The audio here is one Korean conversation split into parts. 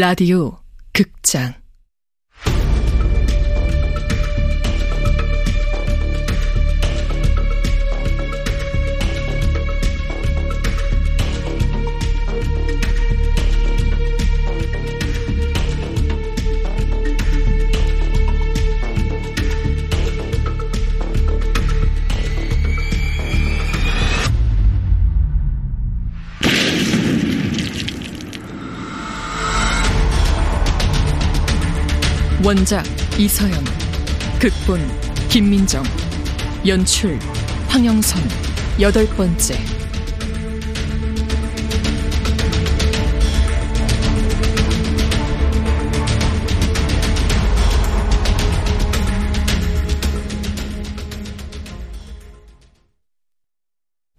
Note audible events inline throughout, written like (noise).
라디오 극장 원작 이서연 극본 김민정 연출 황영선 여덟 번째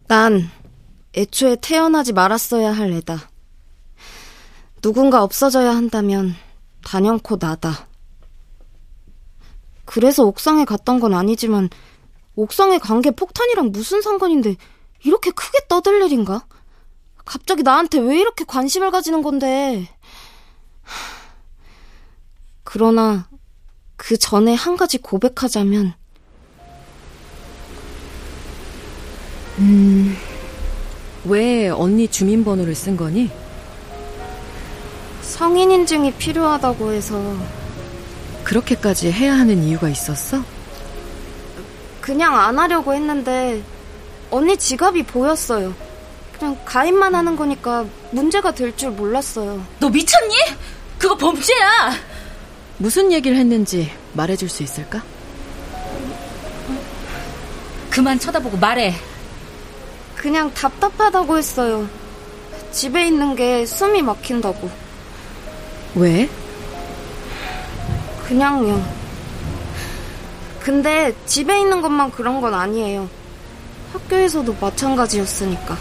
난 애초에 태어나지 말았어야 할 애다. 누군가 없어져야 한다면 단연코 나다. 그래서 옥상에 갔던 건 아니지만 옥상에 간 게 폭탄이랑 무슨 상관인데 이렇게 크게 떠들 일인가? 갑자기 나한테 왜 이렇게 관심을 가지는 건데? 그러나 그 전에 한 가지 고백하자면 음, 왜 언니 주민번호를 쓴 거니? 성인 인증이 필요하다고 해서 그렇게까지 해야 하는 이유가 있었어? 그냥 안 하려고 했는데 언니 지갑이 보였어요. 그냥 가입만 하는 거니까 문제가 될 줄 몰랐어요. 너 미쳤니? 그거 범죄야! 무슨 얘기를 했는지 말해줄 수 있을까? 그만 쳐다보고 말해. 그냥 답답하다고 했어요. 집에 있는 게 숨이 막힌다고. 왜? 그냥요. 근데 집에 있는 것만 그런 건 아니에요. 학교에서도 마찬가지였으니까.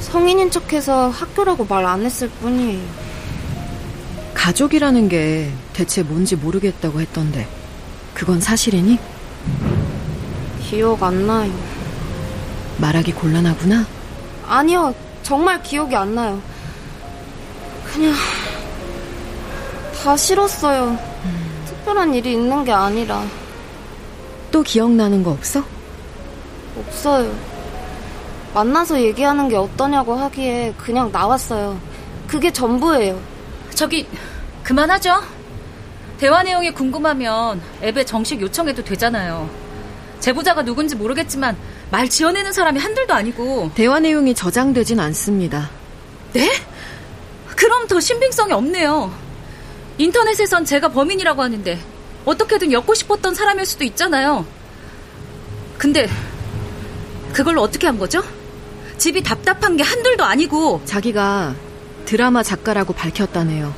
성인인 척해서 학교라고 말 안 했을 뿐이에요. 가족이라는 게 대체 뭔지 모르겠다고 했던데 그건 사실이니? 기억 안 나요. 말하기 곤란하구나. 아니요, 정말 기억이 안 나요. 그냥 다 싫었어요. 음. 특별한 일이 있는 게 아니라. 또 기억나는 거 없어? 없어요. 만나서 얘기하는 게 어떠냐고 하기에 그냥 나왔어요. 그게 전부예요. 저기 그만하죠. 대화 내용이 궁금하면 앱에 정식 요청해도 되잖아요. 제보자가 누군지 모르겠지만 말 지어내는 사람이 한둘도 아니고 대화 내용이 저장되진 않습니다. 네? 그럼 더 신빙성이 없네요. 인터넷에선 제가 범인이라고 하는데 어떻게든 엮고 싶었던 사람일 수도 있잖아요. 근데 그걸로 어떻게 한 거죠? 집이 답답한 게 한둘도 아니고 자기가 드라마 작가라고 밝혔다네요.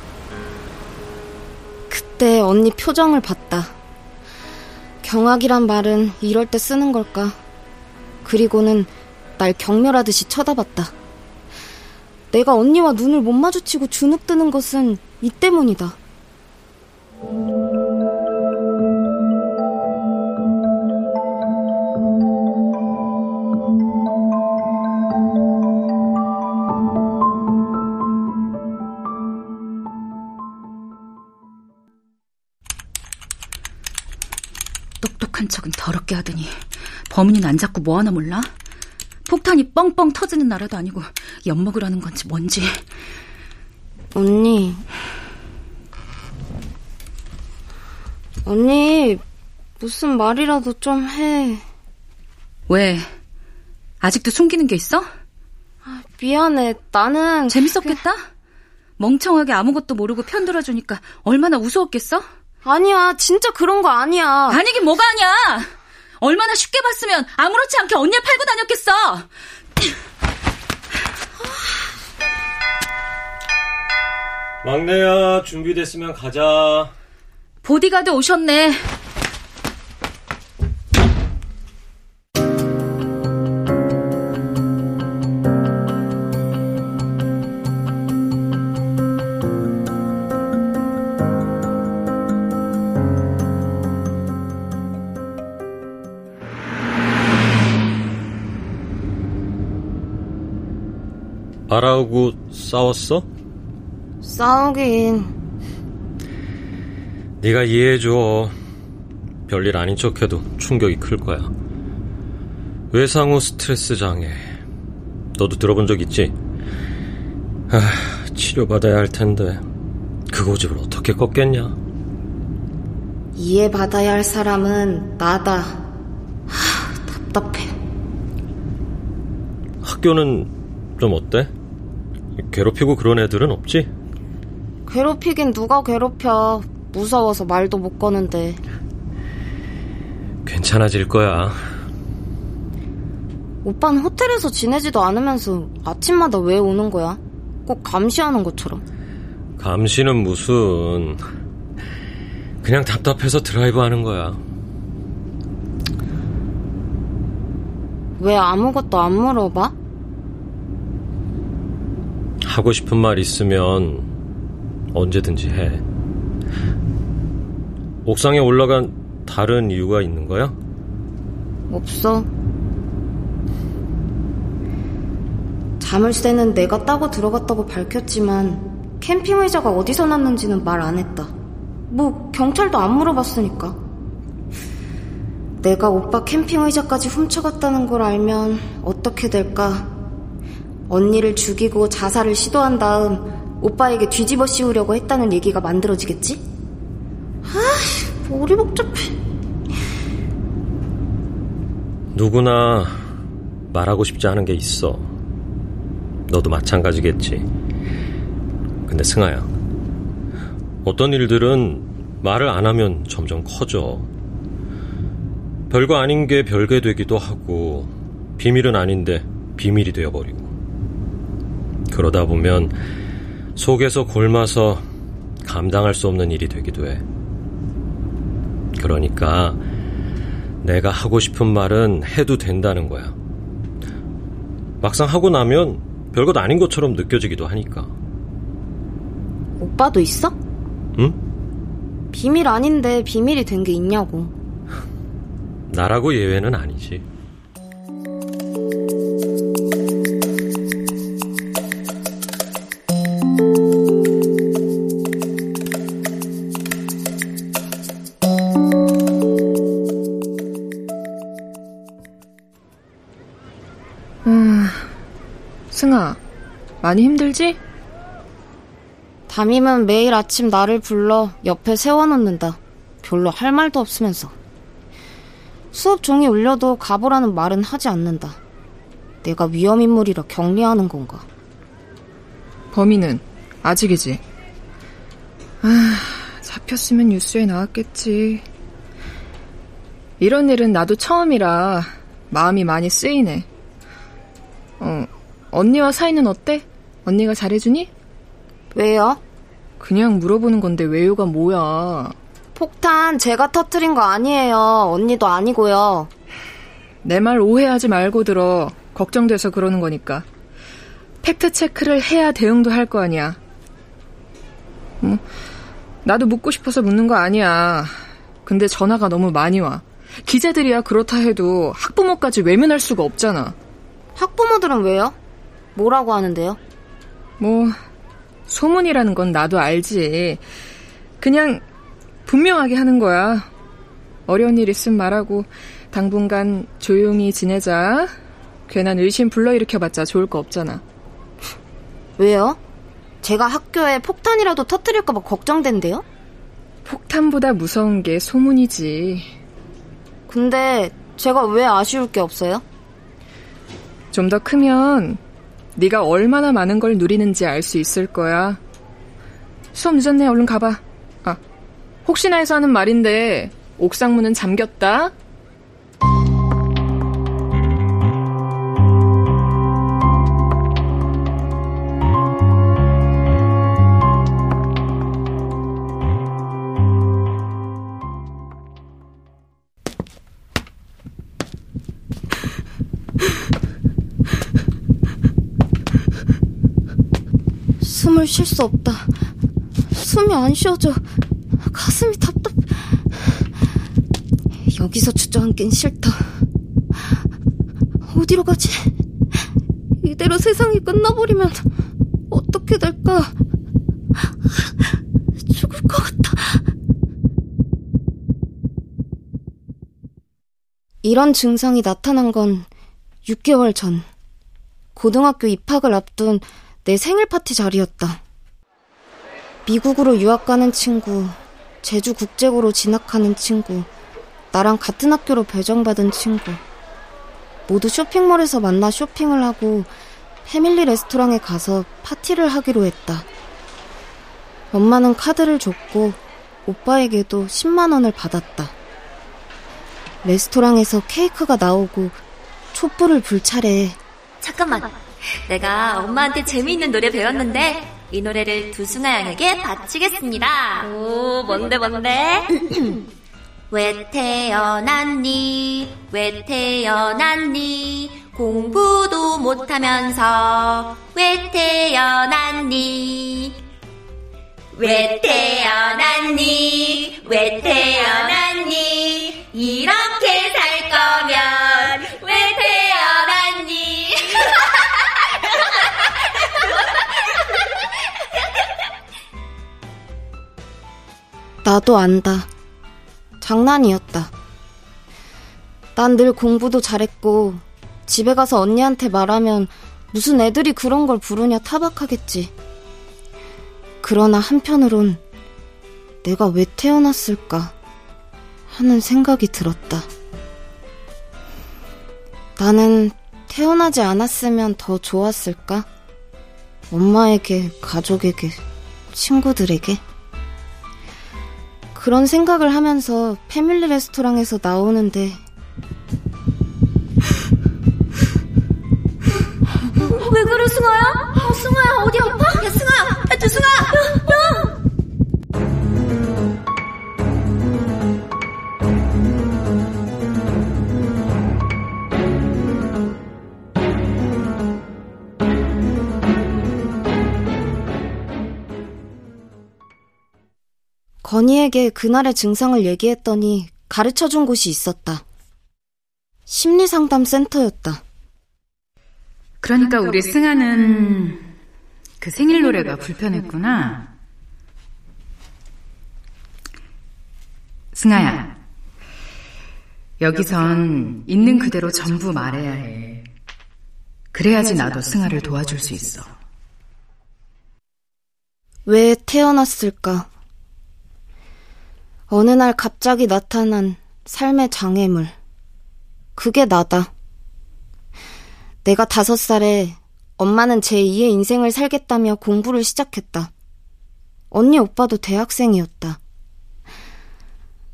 그때 언니 표정을 봤다. 경악이란 말은 이럴 때 쓰는 걸까? 그리고는 날 경멸하듯이 쳐다봤다. 내가 언니와 눈을 못 마주치고 주눅 드는 것은 이 때문이다. 똑똑한 척은 더럽게 하더니 범인은 안 잡고 뭐 하나 몰라? 폭탄이 뻥뻥 터지는 나라도 아니고 엿먹으라는 건지 뭔지. 언니. 언니, 무슨 말이라도 좀 해. 왜? 아직도 숨기는 게 있어? 아, 미안해. 나는. 재밌었겠다? 그... 멍청하게 아무것도 모르고 편들어 주니까 얼마나 우스웠겠어? 아니야. 진짜 그런 거 아니야. 아니긴 뭐가 아니야. 얼마나 쉽게 봤으면 아무렇지 않게 언니를 팔고 다녔겠어. 막내야, 준비됐으면 가자. 보디가드 오셨네. 아라하고 싸웠어? 싸우긴. 네가 이해해줘. 별일 아닌 척해도 충격이 클 거야. 외상후 스트레스 장애. 너도 들어본 적 있지? 아, 치료받아야 할 텐데 그 고집을 어떻게 꺾겠냐? 이해받아야 할 사람은 나다. 하, 답답해. 학교는 좀 어때? 괴롭히고 그런 애들은 없지? 괴롭히긴 누가 괴롭혀. 무서워서 말도 못 거는데. 괜찮아질 거야. 오빠는 호텔에서 지내지도 않으면서 아침마다 왜 오는 거야? 꼭 감시하는 것처럼. 감시는 무슨 그냥 답답해서 드라이브 하는 거야. 왜 아무것도 안 물어봐? 하고 싶은 말 있으면 언제든지 해. 옥상에 올라간 다른 이유가 있는 거야? 없어. 자물쇠는 내가 따고 들어갔다고 밝혔지만 캠핑 의자가 어디서 났는지는 말 안 했다. 뭐 경찰도 안 물어봤으니까. 내가 오빠 캠핑 의자까지 훔쳐갔다는 걸 알면 어떻게 될까? 언니를 죽이고 자살을 시도한 다음 오빠에게 뒤집어 씌우려고 했다는 얘기가 만들어지겠지? 아, 머리 복잡해. 누구나 말하고 싶지 않은 게 있어. 너도 마찬가지겠지. 근데 승아야, 어떤 일들은 말을 안 하면 점점 커져. 별거 아닌 게 별게 되기도 하고, 비밀은 아닌데 비밀이 되어버리고. 그러다 보면 속에서 골마서 감당할 수 없는 일이 되기도 해. 그러니까 내가 하고 싶은 말은 해도 된다는 거야. 막상 하고 나면 별것 아닌 것처럼 느껴지기도 하니까. 오빠도 있어? 응? 비밀 아닌데 비밀이 된 게 있냐고. 나라고 예외는 아니지. 많이 힘들지? 담임은 매일 아침 나를 불러 옆에 세워놓는다. 별로 할 말도 없으면서. 수업 종이 울려도 가보라는 말은 하지 않는다. 내가 위험인물이라 격리하는 건가? 범인은 아직이지. 아, 잡혔으면 뉴스에 나왔겠지. 이런 일은 나도 처음이라 마음이 많이 쓰이네. 어, 언니와 사이는 어때? 언니가 잘해주니? 왜요? 그냥 물어보는 건데 왜요가 뭐야? 폭탄 제가 터트린 거 아니에요. 언니도 아니고요. 내 말 오해하지 말고 들어. 걱정돼서 그러는 거니까. 팩트 체크를 해야 대응도 할 거 아니야. 뭐, 나도 묻고 싶어서 묻는 거 아니야. 근데 전화가 너무 많이 와. 기자들이야 그렇다 해도 학부모까지 외면할 수가 없잖아. 학부모들은 왜요? 뭐라고 하는데요? 뭐, 소문이라는 건 나도 알지. 그냥 분명하게 하는 거야. 어려운 일 있으면 말하고 당분간 조용히 지내자. 괜한 의심 불러일으켜봤자 좋을 거 없잖아. 왜요? 제가 학교에 폭탄이라도 터뜨릴까봐 걱정된대요? 폭탄보다 무서운 게 소문이지. 근데 제가 왜 아쉬울 게 없어요? 좀 더 크면 네가 얼마나 많은 걸 누리는지 알 수 있을 거야. 수업 늦었네. 얼른 가봐. 아, 혹시나 해서 하는 말인데 옥상 문은 잠겼다. 쉴 수 없다. 숨이 안 쉬어져. 가슴이 답답. 여기서 주저앉긴 싫다. 어디로 가지? 이대로 세상이 끝나버리면 어떻게 될까? 죽을 것 같아. 이런 증상이 나타난 건 6개월 전. 고등학교 입학을 앞둔 내 생일 파티 자리였다. 미국으로 유학 가는 친구, 제주 국제고로 진학하는 친구, 나랑 같은 학교로 배정받은 친구. 모두 쇼핑몰에서 만나 쇼핑을 하고 패밀리 레스토랑에 가서 파티를 하기로 했다. 엄마는 카드를 줬고 오빠에게도 10만 원을 받았다. 레스토랑에서 케이크가 나오고 촛불을 불 차례에 잠깐만. 내가 엄마한테 재미있는 노래 배웠는데 이 노래를 두승아 양에게 바치겠습니다. 오, 뭔데 뭔데? (clears throat) 왜 태어났니? 왜 태어났니? 공부도 못하면서 왜 태어났니? 왜 태어났니? 왜 태어났니? 나도 안다. 장난이었다. 난 늘 공부도 잘했고 집에 가서 언니한테 말하면 무슨 애들이 그런 걸 부르냐 타박하겠지. 그러나 한편으론 내가 왜 태어났을까 하는 생각이 들었다. 나는 태어나지 않았으면 더 좋았을까? 엄마에게, 가족에게, 친구들에게? 그런 생각을 하면서 패밀리 레스토랑에서 나오는데 왜 그래 승아야? 어, 승아야 어디 아파? 야 승아, 야 두승아, 건희에게 그날의 증상을 얘기했더니 가르쳐 준 곳이 있었다. 심리상담 센터였다. 그러니까 우리 승아는 그 생일 노래가 불편했구나. 승아야, 여기선 있는 그대로 전부 말해야 해. 그래야지 나도 승아를 도와줄 수 있어. 왜 태어났을까? 어느 날 갑자기 나타난 삶의 장애물. 그게 나다. 내가 다섯 살에 엄마는 제2의 인생을 살겠다며 공부를 시작했다. 언니 오빠도 대학생이었다.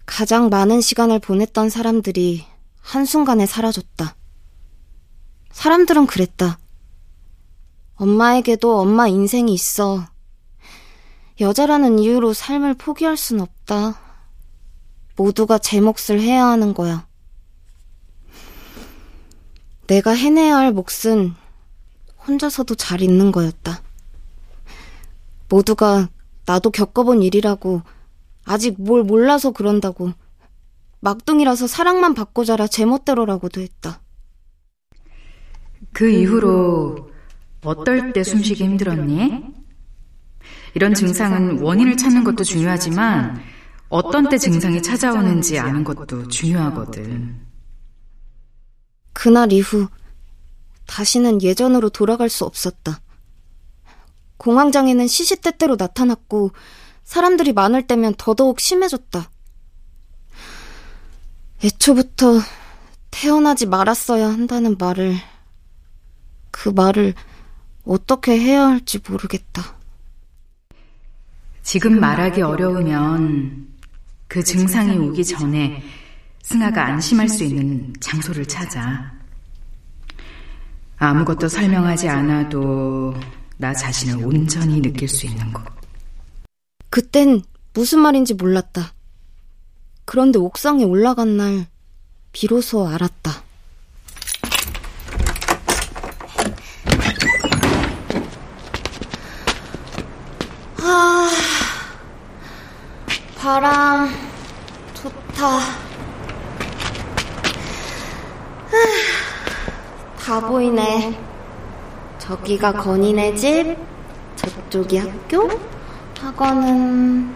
가장 많은 시간을 보냈던 사람들이 한순간에 사라졌다. 사람들은 그랬다. 엄마에게도 엄마 인생이 있어. 여자라는 이유로 삶을 포기할 순 없다. 모두가 제 몫을 해야 하는 거야. 내가 해내야 할 몫은 혼자서도 잘 있는 거였다. 모두가 나도 겪어본 일이라고 아직 뭘 몰라서 그런다고 막둥이라서 사랑만 받고 자라 제멋대로라고도 했다. 그 이후로 어떨 때 숨쉬기 힘들었니? 이런 증상은 원인을 찾는 것도 중요하지만 어떤 때 증상이 찾아오는지 아는 것도 중요하거든. 그날 이후 다시는 예전으로 돌아갈 수 없었다. 공황장애는 시시때때로 나타났고 사람들이 많을 때면 더더욱 심해졌다. 애초부터 태어나지 말았어야 한다는 말을 그 말을 어떻게 해야 할지 모르겠다. 지금 말하기 어려우면 그 증상이 오기 전에 승아가 안심할 수 있는 장소를 찾아. 아무것도 설명하지 않아도 나 자신을 온전히 느낄 수 있는 곳. 그땐 무슨 말인지 몰랐다. 그런데 옥상에 올라간 날 비로소 알았다. 바람 좋다. 다 보이네. 저기가 건이네 집, 저쪽이 학교. 학원은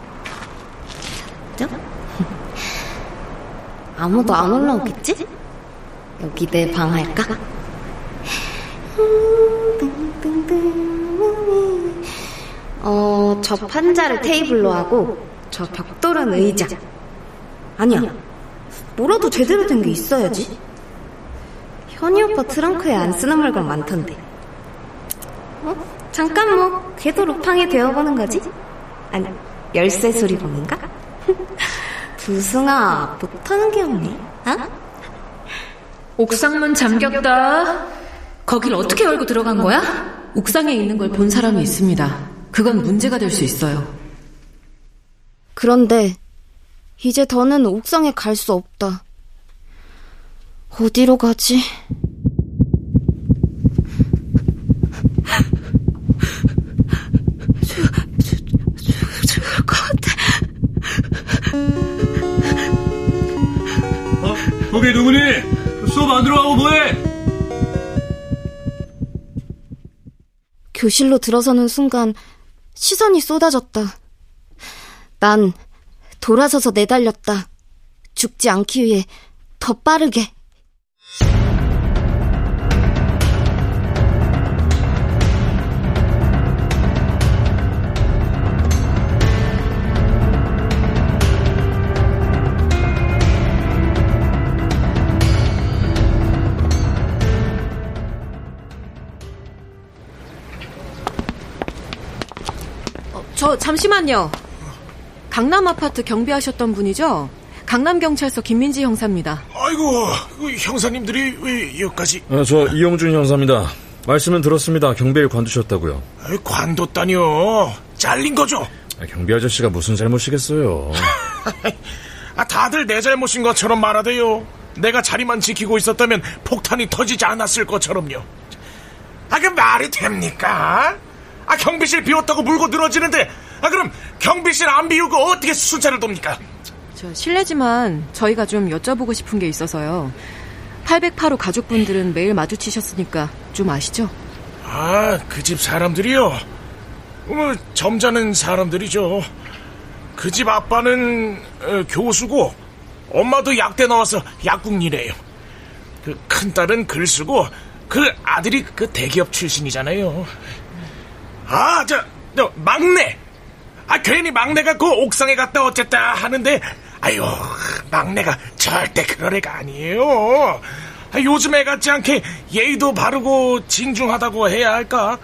저? (laughs) 아무도 안 올라오겠지? 여기 내 방 할까? 어, 저 판자를 테이블로 하고 저 벽돌은 의자. 아니야. 뭐라도 제대로 된 게 있어야지. 현이 오빠 트렁크에 안 쓰는 물건 많던데. 어? 잠깐 뭐 걔도 루팡이 되어보는 거지? 아니 열쇠 수리공인가? 두승아 (laughs) 못하는 게 없네. 어? 옥상문 잠겼다. 거길 어떻게 열고 들어간 거야? 옥상에 있는 걸 본 사람이 있습니다. 그건 문제가 될 수 있어요. 그런데 이제 더는 옥상에 갈 수 없다. 어디로 가지? 죽을 것 같아. 어? 거기 누구니? 수업 안 들어가고 뭐해? 교실로 들어서는 순간 시선이 쏟아졌다. 난 돌아서서 내달렸다. 죽지 않기 위해 더 빠르게. 저 잠시만요. 강남 아파트 경비하셨던 분이죠? 강남경찰서 김민지 형사입니다. 아이고, 그 형사님들이 왜 여기까지? 아, 저 이용준 형사입니다. 말씀은 들었습니다. 경비를 관두셨다고요. 아이, 관뒀다니요. 잘린 거죠? 아, 경비 아저씨가 무슨 잘못이겠어요. (laughs) 아, 다들 내 잘못인 것처럼 말하대요. 내가 자리만 지키고 있었다면 폭탄이 터지지 않았을 것처럼요. 아, 그 말이 됩니까? 아, 경비실 비웠다고 물고 늘어지는데, 아, 그럼 경비실 안 비우고 어떻게 순찰을 돕니까? 저 실례지만 저희가 좀 여쭤보고 싶은 게 있어서요. 808호 가족분들은 매일 마주치셨으니까 좀 아시죠? 아, 그 집 사람들이요? 뭐, 점잖은 사람들이죠. 그 집 아빠는 어, 교수고, 엄마도 약대 나와서 약국 일해요. 그 큰딸은 글 쓰고, 그 아들이 그 대기업 출신이잖아요. 아, 저, 저, 막내! 아, 괜히 막내가 그 옥상에 갔다 어쨌다 하는데, 아유, 막내가 절대 그런 애가 아니에요. 아, 요즘 애 같지 않게 예의도 바르고 진중하다고 해야 할까?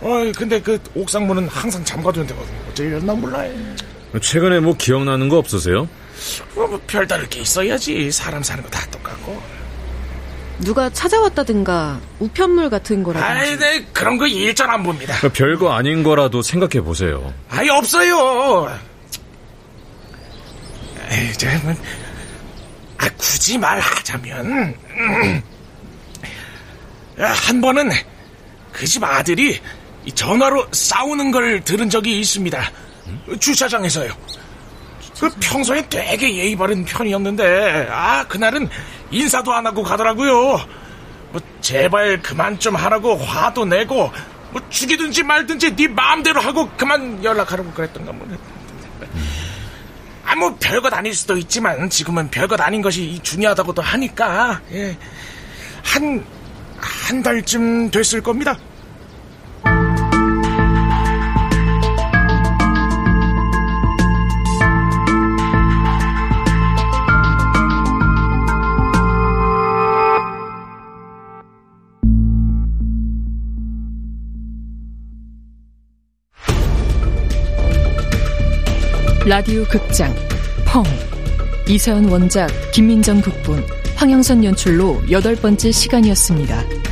어, 근데 그 옥상 문은 항상 잠가두는데 어째 이랬나 몰라요. 최근에 뭐 기억나는 거 없으세요? 뭐, 뭐 별다를 게 있어야지. 사람 사는 거 다 똑같고. 누가 찾아왔다든가 우편물 같은 거라든지. 아이, 네, 그런 거 일절 안 봅니다. 별거 아닌 거라도 생각해 보세요. 아이, 없어요. 에이, 저, 뭐, 아, 굳이 말하자면, 음, 아, 한 번은 그 집 아들이 이 전화로 싸우는 걸 들은 적이 있습니다. 주차장에서요. 그 평소에 되게 예의 바른 편이었는데, 아, 그날은 인사도 안 하고 가더라고요. 뭐, 제발 그만 좀 하라고 화도 내고, 뭐, 죽이든지 말든지 네 마음대로 하고 그만 연락하라고 그랬던가 뭐. 아, 뭐, 별것 아닐 수도 있지만, 지금은 별것 아닌 것이 중요하다고도 하니까, 예. 한, 한 달쯤 됐을 겁니다. 라디오 극장 펑 이세연 원작 김민정 극본 황영선 연출로 여덟 번째 시간이었습니다.